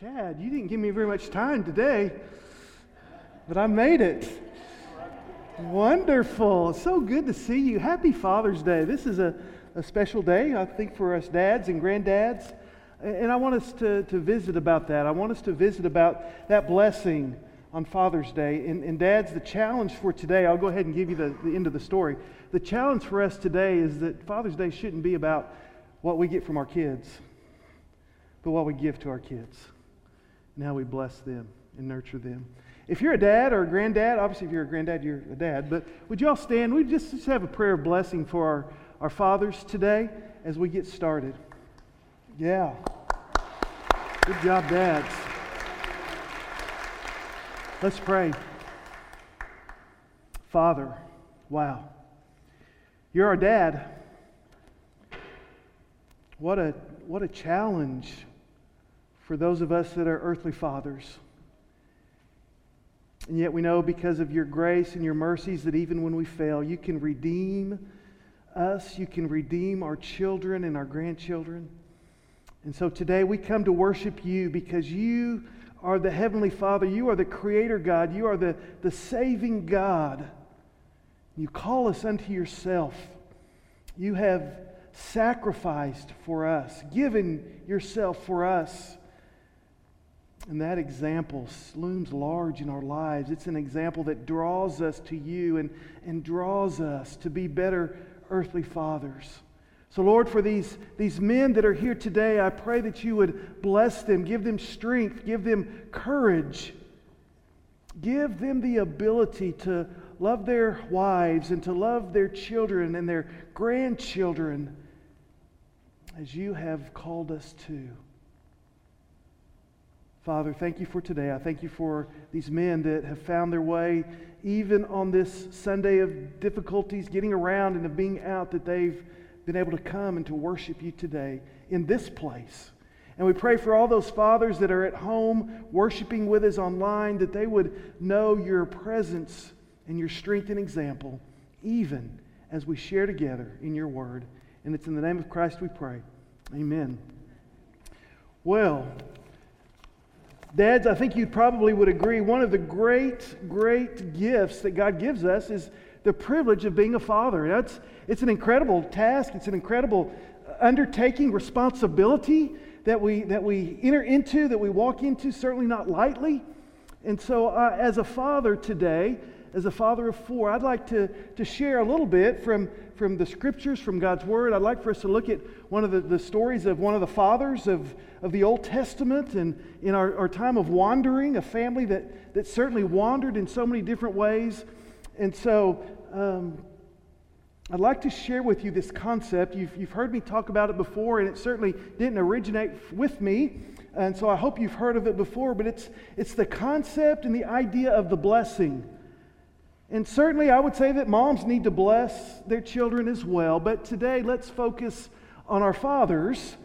Chad, you didn't give me very much time today, but I made it. Wonderful. So good to see you. Happy Father's Day. This is a, a special day, I think, for us dads and granddads. And I want us to, to visit about that. I want us to visit about that blessing on Father's Day. And, and dads, the challenge for today, I'll go ahead and give you the, the end of the story. The challenge for us today is that Father's Day shouldn't be about what we get from our kids, but what we give to our kids and how we bless them and nurture them. If you're a dad or a granddad, obviously if you're a granddad, you're a dad, but would you all stand? We just, just have a prayer of blessing for our, our fathers today as we get started. Yeah. Good job, dads. Let's pray. Father, wow. You're our dad. What a, what a challenge for those of us that are earthly fathers. And yet we know because of your grace and your mercies that even when we fail, you can redeem us, you can redeem our children and our grandchildren. And so today we come to worship you because you are the Heavenly Father, you are the Creator God, you are the, the saving God. You call us unto yourself. You have sacrificed for us, given yourself for us. And that example looms large in our lives. It's an example that draws us to you and, and draws us to be better earthly fathers. So, Lord, for these, these men that are here today, I pray that you would bless them, give them strength, give them courage, give them the ability to love their wives and to love their children and their grandchildren as you have called us to. Father, thank you for today. I thank you for these men that have found their way, even on this Sunday of difficulties, getting around and of being out, that they've been able to come and to worship you today in this place. And we pray for all those fathers that are at home worshiping with us online, that they would know your presence and your strength and example, even as we share together in your word. And it's in the name of Christ we pray. Amen. Well, Dads, I think you probably would agree one of the great, great gifts that God gives us is the privilege of being a father. That's, it's an incredible task, it's an incredible undertaking, responsibility that we, that we enter into, that we walk into, certainly not lightly. And so, uh, as a father today, as a father of four, I'd like to, to share a little bit from, from the scriptures, from God's word. I'd like for us to look at one of the, the stories of one of the fathers of, of the Old Testament and in our, our time of wandering, a family that, that certainly wandered in so many different ways. And so um, I'd like to share with you this concept. You've, you've heard me talk about it before, and it certainly didn't originate with me. And so I hope you've heard of it before, but it's, it's the concept and the idea of the blessing. And certainly, I would say that moms need to bless their children as well. But today, let's focus on our fathers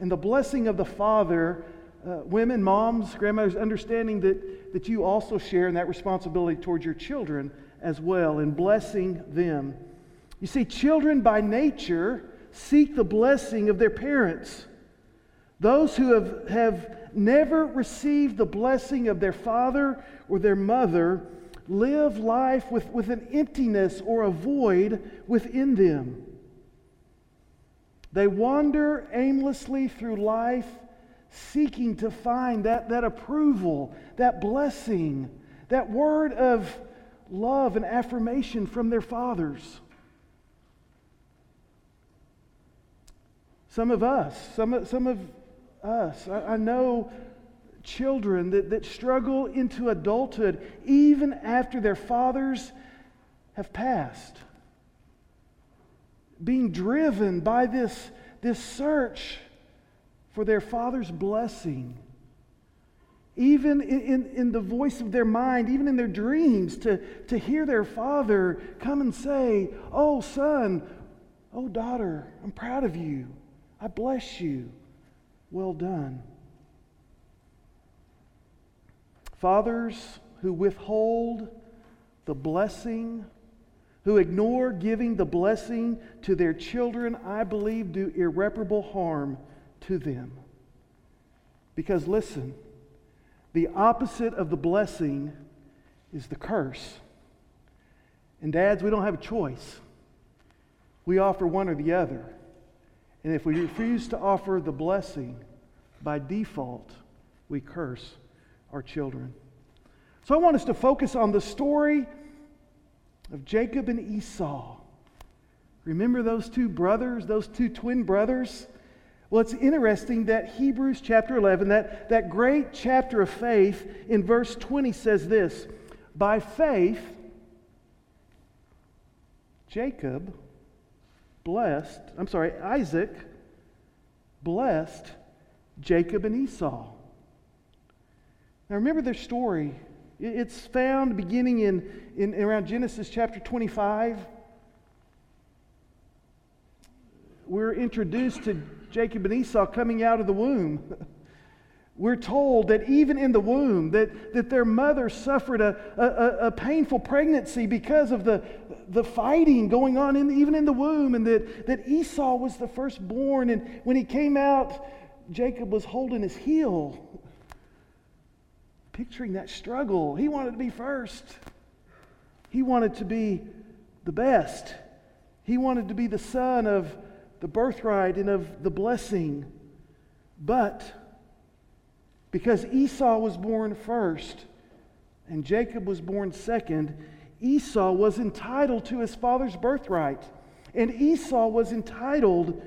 and the blessing of the father. Uh, women, moms, grandmothers, understanding that, that you also share in that responsibility towards your children as well in blessing them. You see, children by nature seek the blessing of their parents. Those who have, have never received the blessing of their father or their mother live life with, with an emptiness or a void within them. They wander aimlessly through life seeking to find that, that approval, that blessing, that word of love and affirmation from their fathers. Some of us, some some of us, I, I know children that, that struggle into adulthood even after their fathers have passed. Being driven by this, this search for their father's blessing. Even in, in, in, the voice of their mind, even in their dreams, to, to hear their father come and say, Oh, son, oh, daughter, I'm proud of you. I bless you. Well done. Fathers who withhold the blessing, who ignore giving the blessing to their children, I believe do irreparable harm to them. Because listen, The opposite of the blessing is the curse. And dads, we don't have a choice. We offer one or the other. And if we refuse to offer the blessing, by default, we curse our children. So I want us to focus on the story of Jacob and Esau. Remember those two brothers, those two twin brothers? Well, it's interesting that Hebrews chapter 11, that, that great chapter of faith, in verse 20 says this By faith, Jacob blessed, I'm sorry, Isaac blessed Jacob and Esau. Now remember their story. It's found beginning in, in around Genesis chapter 25. We're introduced to Jacob and Esau coming out of the womb. We're told that even in the womb, that, that their mother suffered a, a, a, painful pregnancy because of the, the fighting going on in, even in the womb, and that, that Esau was the firstborn. And when he came out, Jacob was holding his heel, picturing that struggle. He wanted to be first, he wanted to be the best, he wanted to be the son of the birthright and of the blessing. But because Esau was born first and Jacob was born second, Esau was entitled to his father's birthright. And Esau was entitled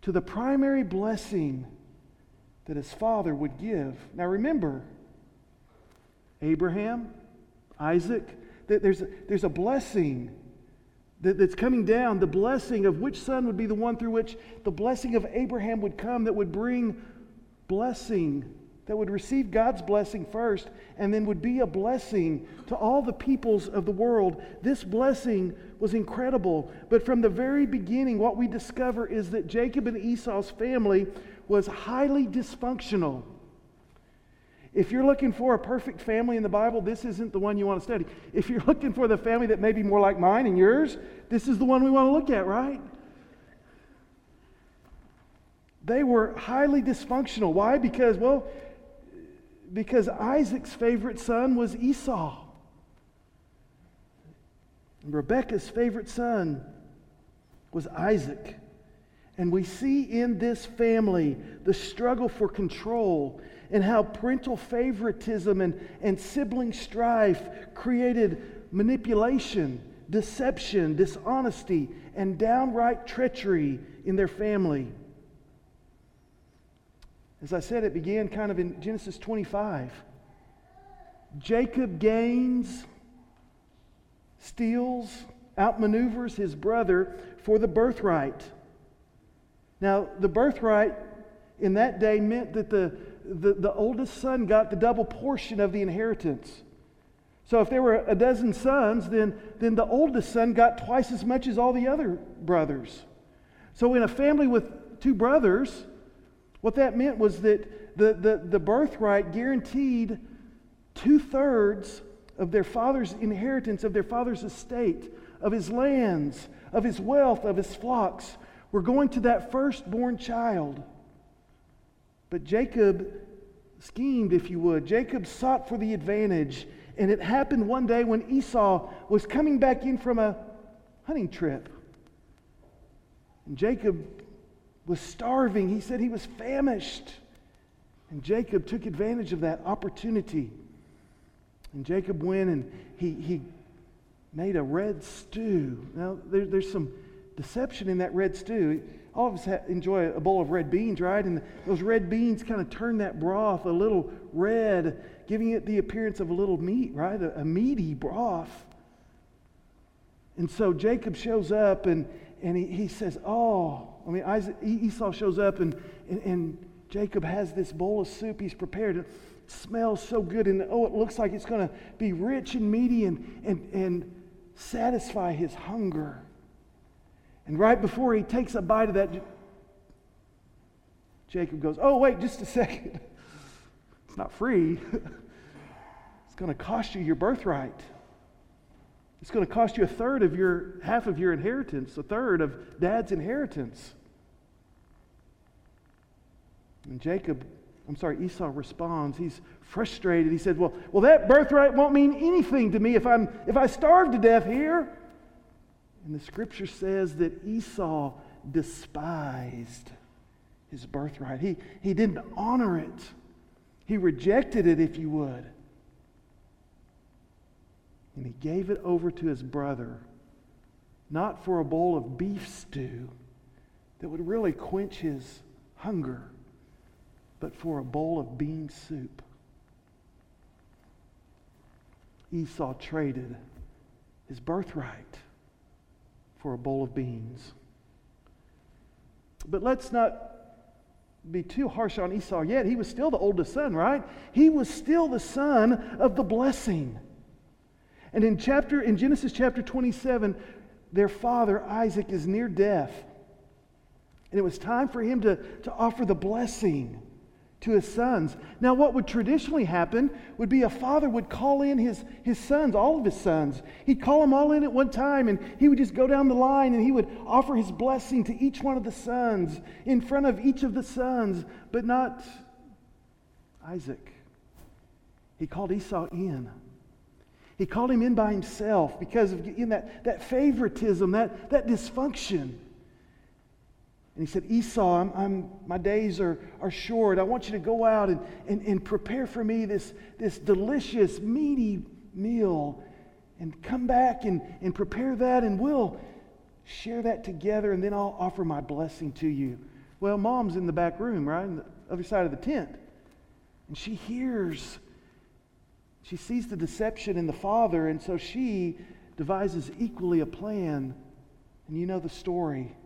to the primary blessing that his father would give. Now remember, Abraham, Isaac, there's there's a blessing that's coming down, the blessing of which son would be the one through which the blessing of Abraham would come that would bring blessing, that would receive God's blessing first, and then would be a blessing to all the peoples of the world. This blessing was incredible. But from the very beginning, what we discover is that Jacob and Esau's family was highly dysfunctional. If you're looking for a perfect family in the Bible, this isn't the one you want to study. If you're looking for the family that may be more like mine and yours, this is the one we want to look at, right? They were highly dysfunctional. Why? Because, well, because Isaac's favorite son was Esau. And Rebecca's favorite son was Isaac. And we see in this family the struggle for control and how parental favoritism and, and sibling strife created manipulation, deception, dishonesty, and downright treachery in their family. As I said, it began kind of in Genesis 25. Jacob gains, steals, outmaneuvers his brother for the birthright. Now, the birthright in that day meant that the, the, the oldest son got the double portion of the inheritance. So if there were a dozen sons, then, then the oldest son got twice as much as all the other brothers. So in a family with two brothers, what that meant was that the, the, the birthright guaranteed two thirds of their father's inheritance, of their father's estate, of his lands, of his wealth, of his flocks, were going to that firstborn child. But Jacob schemed, if you would. Jacob sought for the advantage. And it happened one day when Esau was coming back in from a hunting trip. And Jacob was starving. He said he was famished. And Jacob took advantage of that opportunity. And Jacob went and he, he made a red stew. Now, there, there's some deception in that red stew all of us ha- enjoy a bowl of red beans, right? And those red beans kind of turn that broth a little red, giving it the appearance of a little meat, right? A, a meaty broth. And so Jacob shows up and, and he, he says, Oh, I mean, Isaac, Esau shows up and, and, and Jacob has this bowl of soup he's prepared. It smells so good, and oh, it looks like it's going to be rich and meaty and, and, and satisfy his hunger. And right before he takes a bite of that, Jacob goes, Oh, wait, just a second. It's not free. it's going to cost you your birthright. It's going to cost you a third of your, half of your inheritance, a third of dad's inheritance. And Jacob, I'm sorry, Esau responds. He's frustrated. He said, Well, well that birthright won't mean anything to me if, I'm, if I starve to death here. And the scripture says that Esau despised his birthright. He, he didn't honor it, he rejected it, if you would. And he gave it over to his brother, not for a bowl of beef stew that would really quench his hunger, but for a bowl of bean soup. Esau traded his birthright for a bowl of beans. But let's not be too harsh on Esau yet. He was still the oldest son, right? He was still the son of the blessing. And in chapter in Genesis chapter 27, their father Isaac is near death. And it was time for him to, to offer the blessing to his sons. Now, what would traditionally happen would be a father would call in his, his sons, all of his sons. He'd call them all in at one time, and he would just go down the line and he would offer his blessing to each one of the sons in front of each of the sons, but not Isaac. He called Esau in. He called him in by himself because of in that, that favoritism, that, that dysfunction. And he said, Esau, I'm, I'm, my days are, are short. I want you to go out and, and, and prepare for me this, this delicious, meaty meal and come back and, and prepare that, and we'll share that together, and then I'll offer my blessing to you. Well, mom's in the back room, right? On the other side of the tent. And she hears, she sees the deception in the father, and so she devises equally a plan. And you know the story.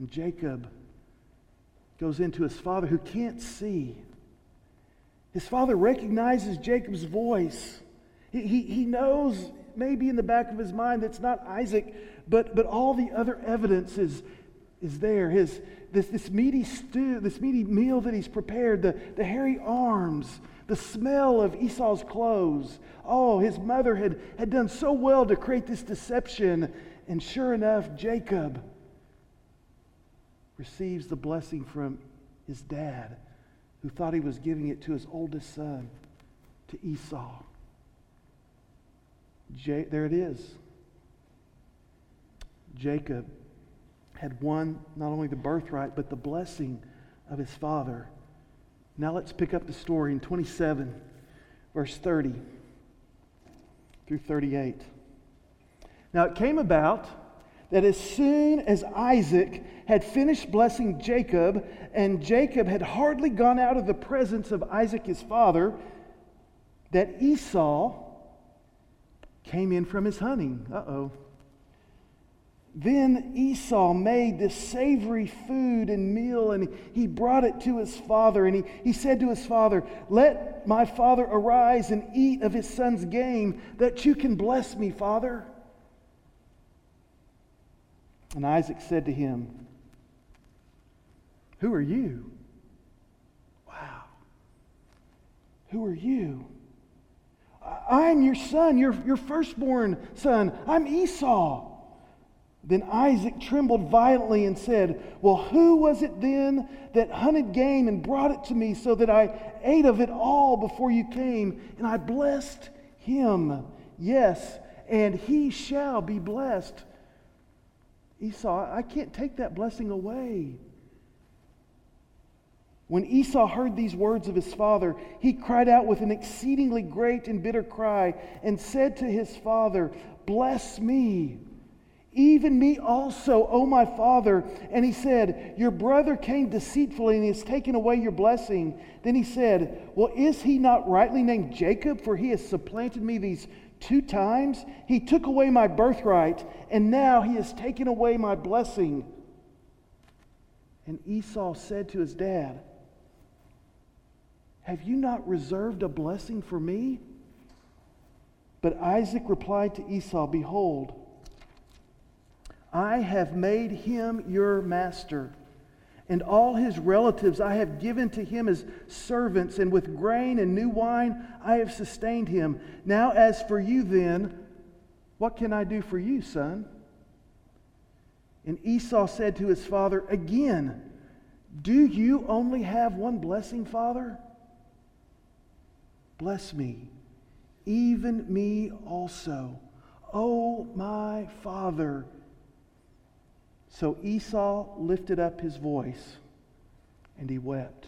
And Jacob goes into his father who can't see. His father recognizes Jacob's voice. He, he, he knows, maybe in the back of his mind, that's not Isaac, but, but all the other evidence is, is there. His, this, this meaty stew, this meaty meal that he's prepared, the, the hairy arms, the smell of Esau's clothes. Oh, his mother had, had done so well to create this deception. And sure enough, Jacob receives the blessing from his dad, who thought he was giving it to his oldest son, to Esau. There it is. Jacob had won not only the birthright, but the blessing of his father. Now let's pick up the story in 27, verse 30 through 38. Now it came about that as soon as Isaac had finished blessing Jacob, and Jacob had hardly gone out of the presence of Isaac his father, that Esau came in from his hunting. Uh oh. Then Esau made this savory food and meal, and he brought it to his father. And he, he said to his father, Let my father arise and eat of his son's game, that you can bless me, father. And Isaac said to him, Who are you? Wow. Who are you? I'm your son, your, your firstborn son. I'm Esau. Then Isaac trembled violently and said, Well, who was it then that hunted game and brought it to me so that I ate of it all before you came? And I blessed him. Yes, and he shall be blessed. Esau, I can't take that blessing away. When Esau heard these words of his father, he cried out with an exceedingly great and bitter cry and said to his father, Bless me, even me also, O my father. And he said, Your brother came deceitfully and has taken away your blessing. Then he said, Well, is he not rightly named Jacob? For he has supplanted me these Two times he took away my birthright, and now he has taken away my blessing. And Esau said to his dad, Have you not reserved a blessing for me? But Isaac replied to Esau, Behold, I have made him your master and all his relatives I have given to him as servants, and with grain and new wine I have sustained him. Now, as for you, then, what can I do for you, son? And Esau said to his father, Again, Do you only have one blessing, Father? Bless me, even me also. Oh, my Father. So Esau lifted up his voice and he wept.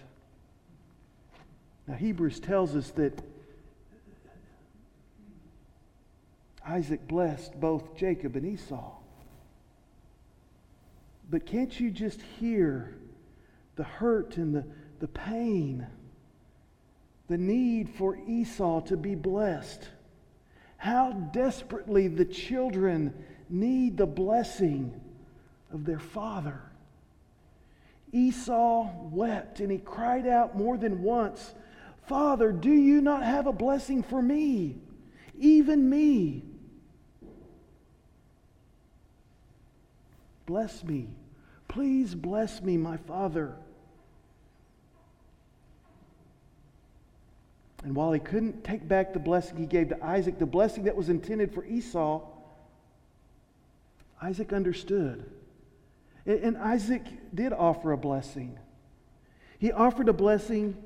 Now, Hebrews tells us that Isaac blessed both Jacob and Esau. But can't you just hear the hurt and the, the pain, the need for Esau to be blessed? How desperately the children need the blessing of their father. Esau wept and he cried out more than once, Father, do you not have a blessing for me, even me? Bless me. Please bless me, my father. And while he couldn't take back the blessing he gave to Isaac, the blessing that was intended for Esau, Isaac understood. And Isaac did offer a blessing. He offered a blessing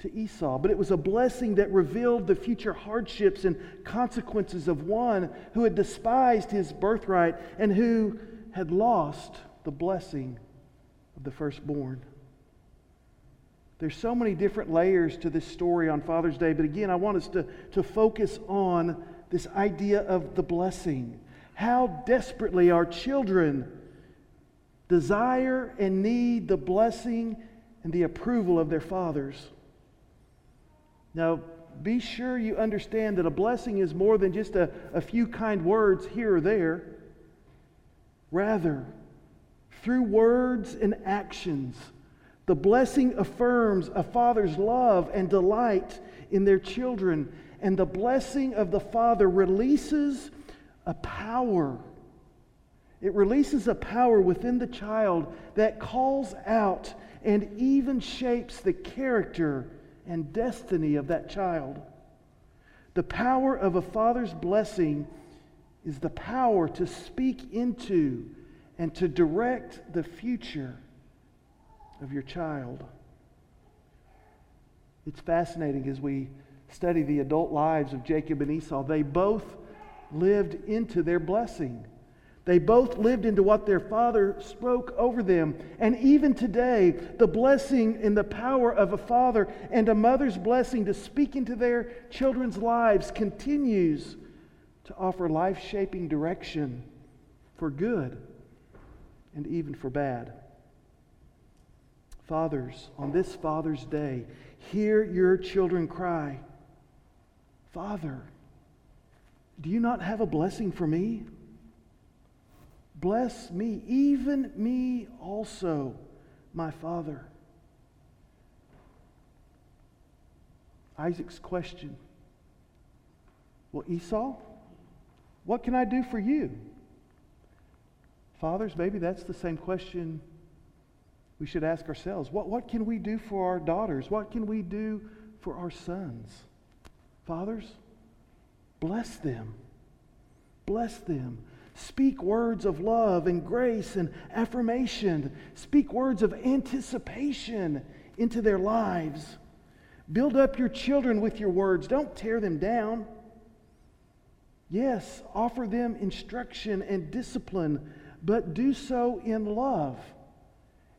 to Esau, but it was a blessing that revealed the future hardships and consequences of one who had despised his birthright and who had lost the blessing of the firstborn. There's so many different layers to this story on Father's Day, but again, I want us to, to focus on this idea of the blessing. How desperately our children desire and need the blessing and the approval of their fathers. Now, be sure you understand that a blessing is more than just a, a few kind words here or there. Rather, through words and actions, the blessing affirms a father's love and delight in their children, and the blessing of the father releases a power. It releases a power within the child that calls out and even shapes the character and destiny of that child. The power of a father's blessing is the power to speak into and to direct the future of your child. It's fascinating as we study the adult lives of Jacob and Esau. They both lived into their blessing. They both lived into what their father spoke over them. And even today, the blessing and the power of a father and a mother's blessing to speak into their children's lives continues to offer life shaping direction for good and even for bad. Fathers, on this Father's Day, hear your children cry, Father, do you not have a blessing for me? Bless me, even me also, my Father. Isaac's question Well, Esau, what can I do for you? Fathers, maybe that's the same question we should ask ourselves. What, what can we do for our daughters? What can we do for our sons? Fathers, bless them. Bless them. Speak words of love and grace and affirmation. Speak words of anticipation into their lives. Build up your children with your words. Don't tear them down. Yes, offer them instruction and discipline, but do so in love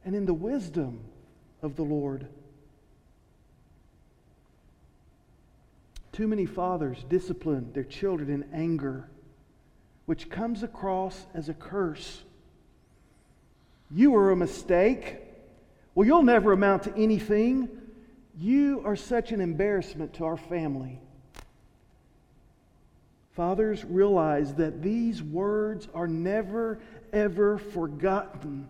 and in the wisdom of the Lord. Too many fathers discipline their children in anger which comes across as a curse. You were a mistake. Well, you'll never amount to anything. You are such an embarrassment to our family. Fathers, realize that these words are never, ever forgotten.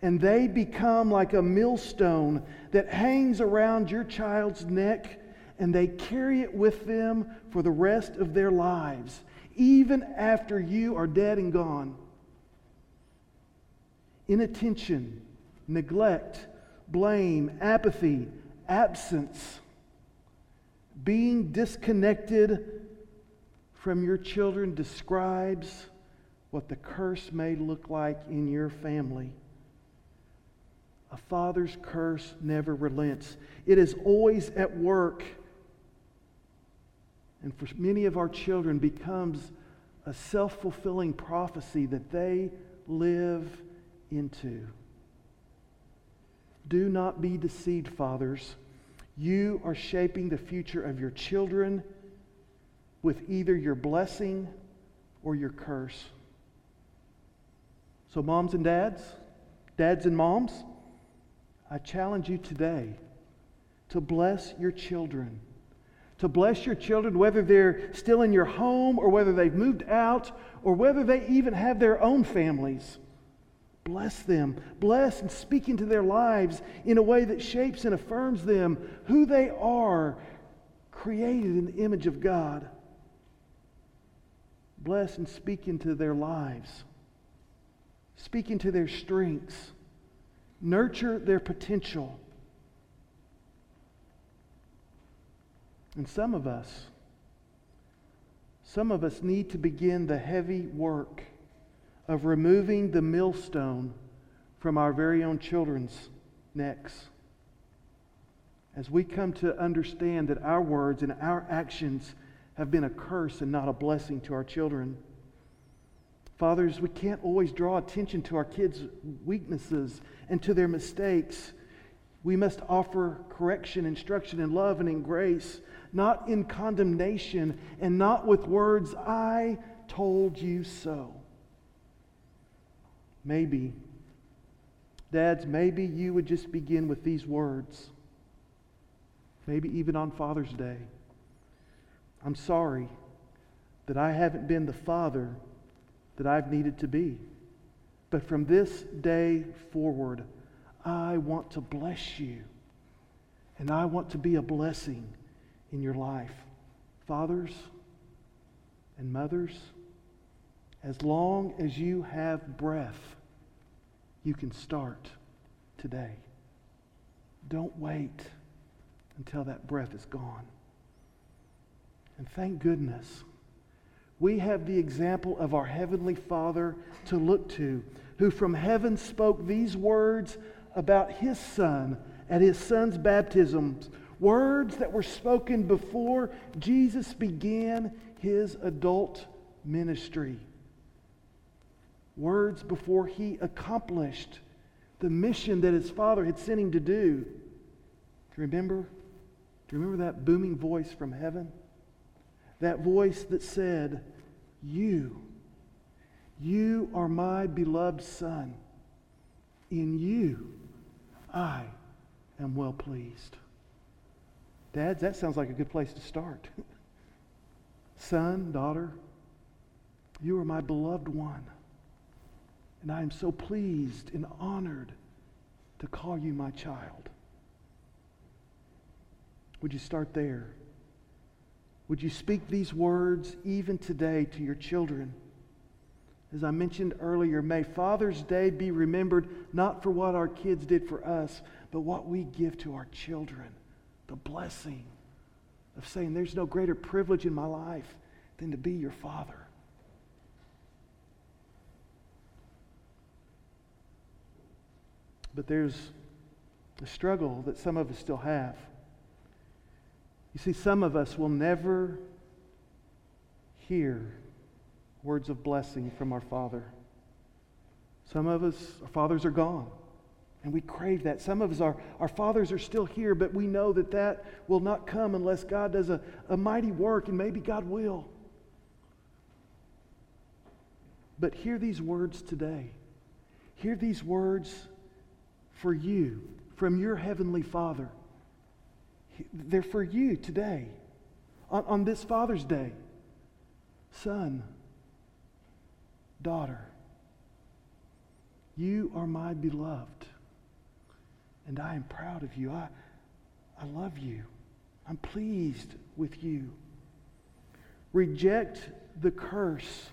And they become like a millstone that hangs around your child's neck, and they carry it with them for the rest of their lives even after you are dead and gone. Inattention, neglect, blame, apathy, absence, being disconnected from your children describes what the curse may look like in your family. A father's curse never relents, it is always at work. And for many of our children, becomes a self fulfilling prophecy that they live into. Do not be deceived, fathers. You are shaping the future of your children with either your blessing or your curse. So, moms and dads, dads and moms, I challenge you today to bless your children. To bless your children, whether they're still in your home or whether they've moved out or whether they even have their own families. Bless them. Bless and speak into their lives in a way that shapes and affirms them who they are, created in the image of God. Bless and speak into their lives. Speak into their strengths. Nurture their potential. And some of us, some of us need to begin the heavy work of removing the millstone from our very own children's necks. As we come to understand that our words and our actions have been a curse and not a blessing to our children. Fathers, we can't always draw attention to our kids' weaknesses and to their mistakes. We must offer correction, instruction, and love and in grace, not in condemnation and not with words, I told you so. Maybe, dads, maybe you would just begin with these words. Maybe even on Father's Day. I'm sorry that I haven't been the father that I've needed to be. But from this day forward, I want to bless you. And I want to be a blessing in your life. Fathers and mothers, as long as you have breath, you can start today. Don't wait until that breath is gone. And thank goodness we have the example of our Heavenly Father to look to, who from heaven spoke these words about His Son at His Son's baptism, words that were spoken before Jesus began His adult ministry. Words before He accomplished the mission that His Father had sent Him to do. Do you remember? Do you remember that booming voice from heaven? That voice that said, You, you are my beloved Son. In you, I am well pleased. Dads, that sounds like a good place to start. Son, daughter, you are my beloved one. And I am so pleased and honored to call you my child. Would you start there? Would you speak these words even today to your children? As I mentioned earlier, may Father's Day be remembered not for what our kids did for us, but what we give to our children. The blessing of saying, There's no greater privilege in my life than to be your father. But there's a struggle that some of us still have. You see, some of us will never hear words of blessing from our Father. Some of us, our fathers are gone, and we crave that. Some of us, our, our fathers are still here, but we know that that will not come unless God does a, a mighty work, and maybe God will. But hear these words today. Hear these words for you from your Heavenly Father. They're for you today, on, on this Father's Day. Son, daughter, you are my beloved, and I am proud of you. I, I love you. I'm pleased with you. Reject the curse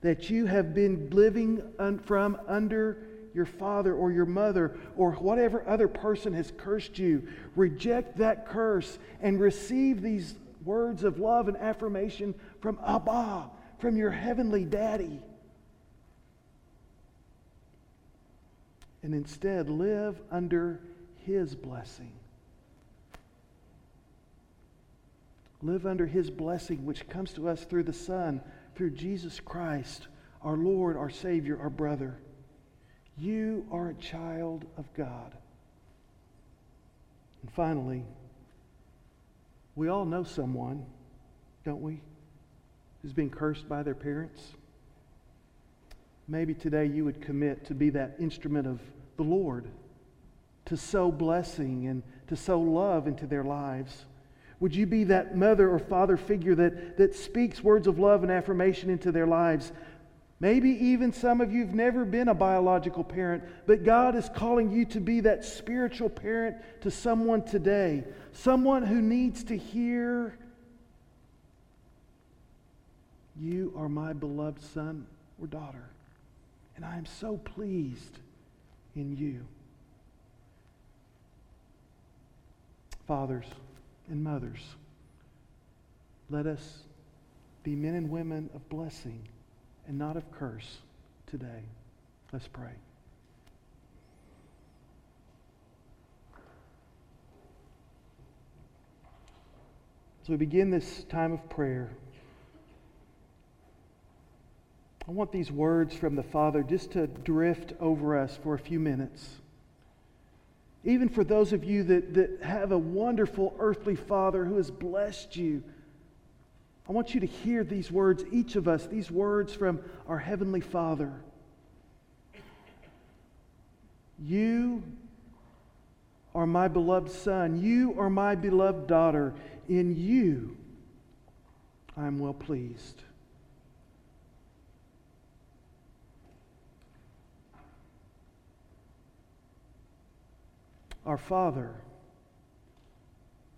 that you have been living un- from under your father or your mother or whatever other person has cursed you. Reject that curse and receive these words of love and affirmation from Abba, from your heavenly daddy. And instead live under His blessing. Live under His blessing, which comes to us through the Son, through Jesus Christ, our Lord, our Savior, our brother. You are a child of God. And finally, we all know someone, don't we, who's been cursed by their parents. Maybe today you would commit to be that instrument of the Lord, to sow blessing and to sow love into their lives. Would you be that mother or father figure that, that speaks words of love and affirmation into their lives? Maybe even some of you have never been a biological parent, but God is calling you to be that spiritual parent to someone today, someone who needs to hear, You are my beloved son or daughter, and I am so pleased in you. Fathers and mothers, let us be men and women of blessing and not of curse today. Let's pray. As we begin this time of prayer, I want these words from the Father just to drift over us for a few minutes. Even for those of you that, that have a wonderful earthly Father who has blessed you I want you to hear these words, each of us, these words from our Heavenly Father. You are my beloved Son. You are my beloved daughter. In you I am well pleased. Our Father,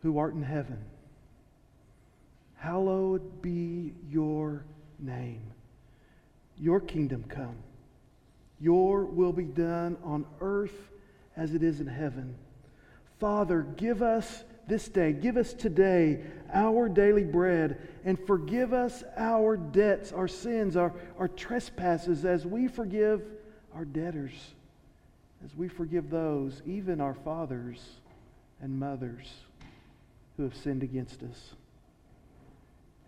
who art in heaven, Hallowed be your name. Your kingdom come. Your will be done on earth as it is in heaven. Father, give us this day, give us today our daily bread, and forgive us our debts, our sins, our, our trespasses, as we forgive our debtors, as we forgive those, even our fathers and mothers, who have sinned against us.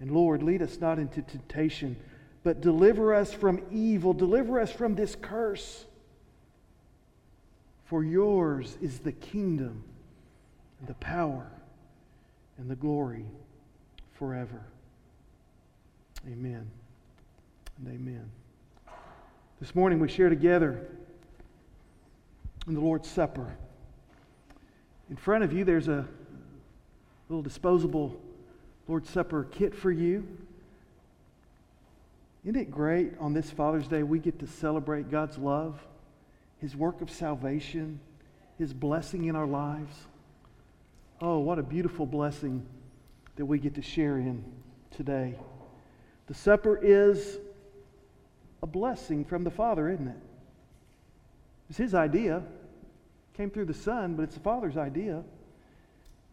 And Lord, lead us not into temptation, but deliver us from evil. Deliver us from this curse. For yours is the kingdom, and the power, and the glory forever. Amen and amen. This morning we share together in the Lord's Supper. In front of you, there's a little disposable Lord's Supper kit for you. Isn't it great on this Father's Day we get to celebrate God's love, His work of salvation, His blessing in our lives? Oh, what a beautiful blessing that we get to share in today. The supper is a blessing from the Father, isn't it? It's His idea. Came through the Son, but it's the Father's idea.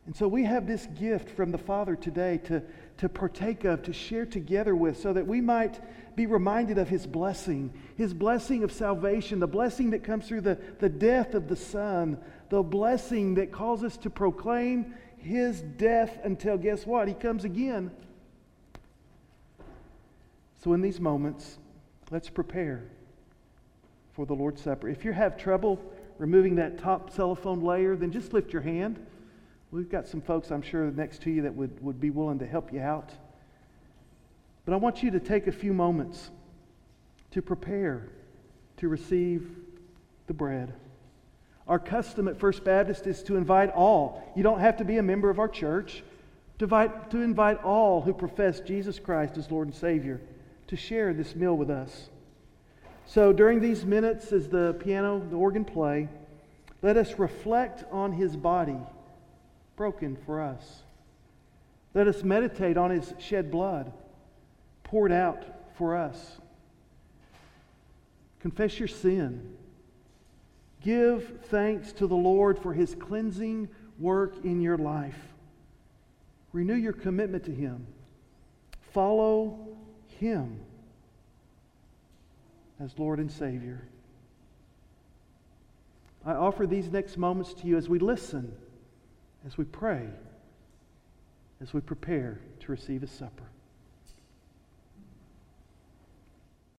And so we have this gift from the Father today to, to partake of, to share together with, so that we might be reminded of His blessing, His blessing of salvation, the blessing that comes through the, the death of the Son, the blessing that calls us to proclaim His death until, guess what? He comes again. So in these moments, let's prepare for the Lord's Supper. If you have trouble removing that top cellophane layer, then just lift your hand. We've got some folks, I'm sure, next to you that would, would be willing to help you out. But I want you to take a few moments to prepare to receive the bread. Our custom at First Baptist is to invite all. You don't have to be a member of our church. To invite, to invite all who profess Jesus Christ as Lord and Savior to share this meal with us. So during these minutes, as the piano, the organ play, let us reflect on his body broken for us. Let us meditate on his shed blood poured out for us. Confess your sin. Give thanks to the Lord for his cleansing work in your life. Renew your commitment to him. Follow him as Lord and Savior. I offer these next moments to you as we listen, as we pray, as we prepare to receive His supper.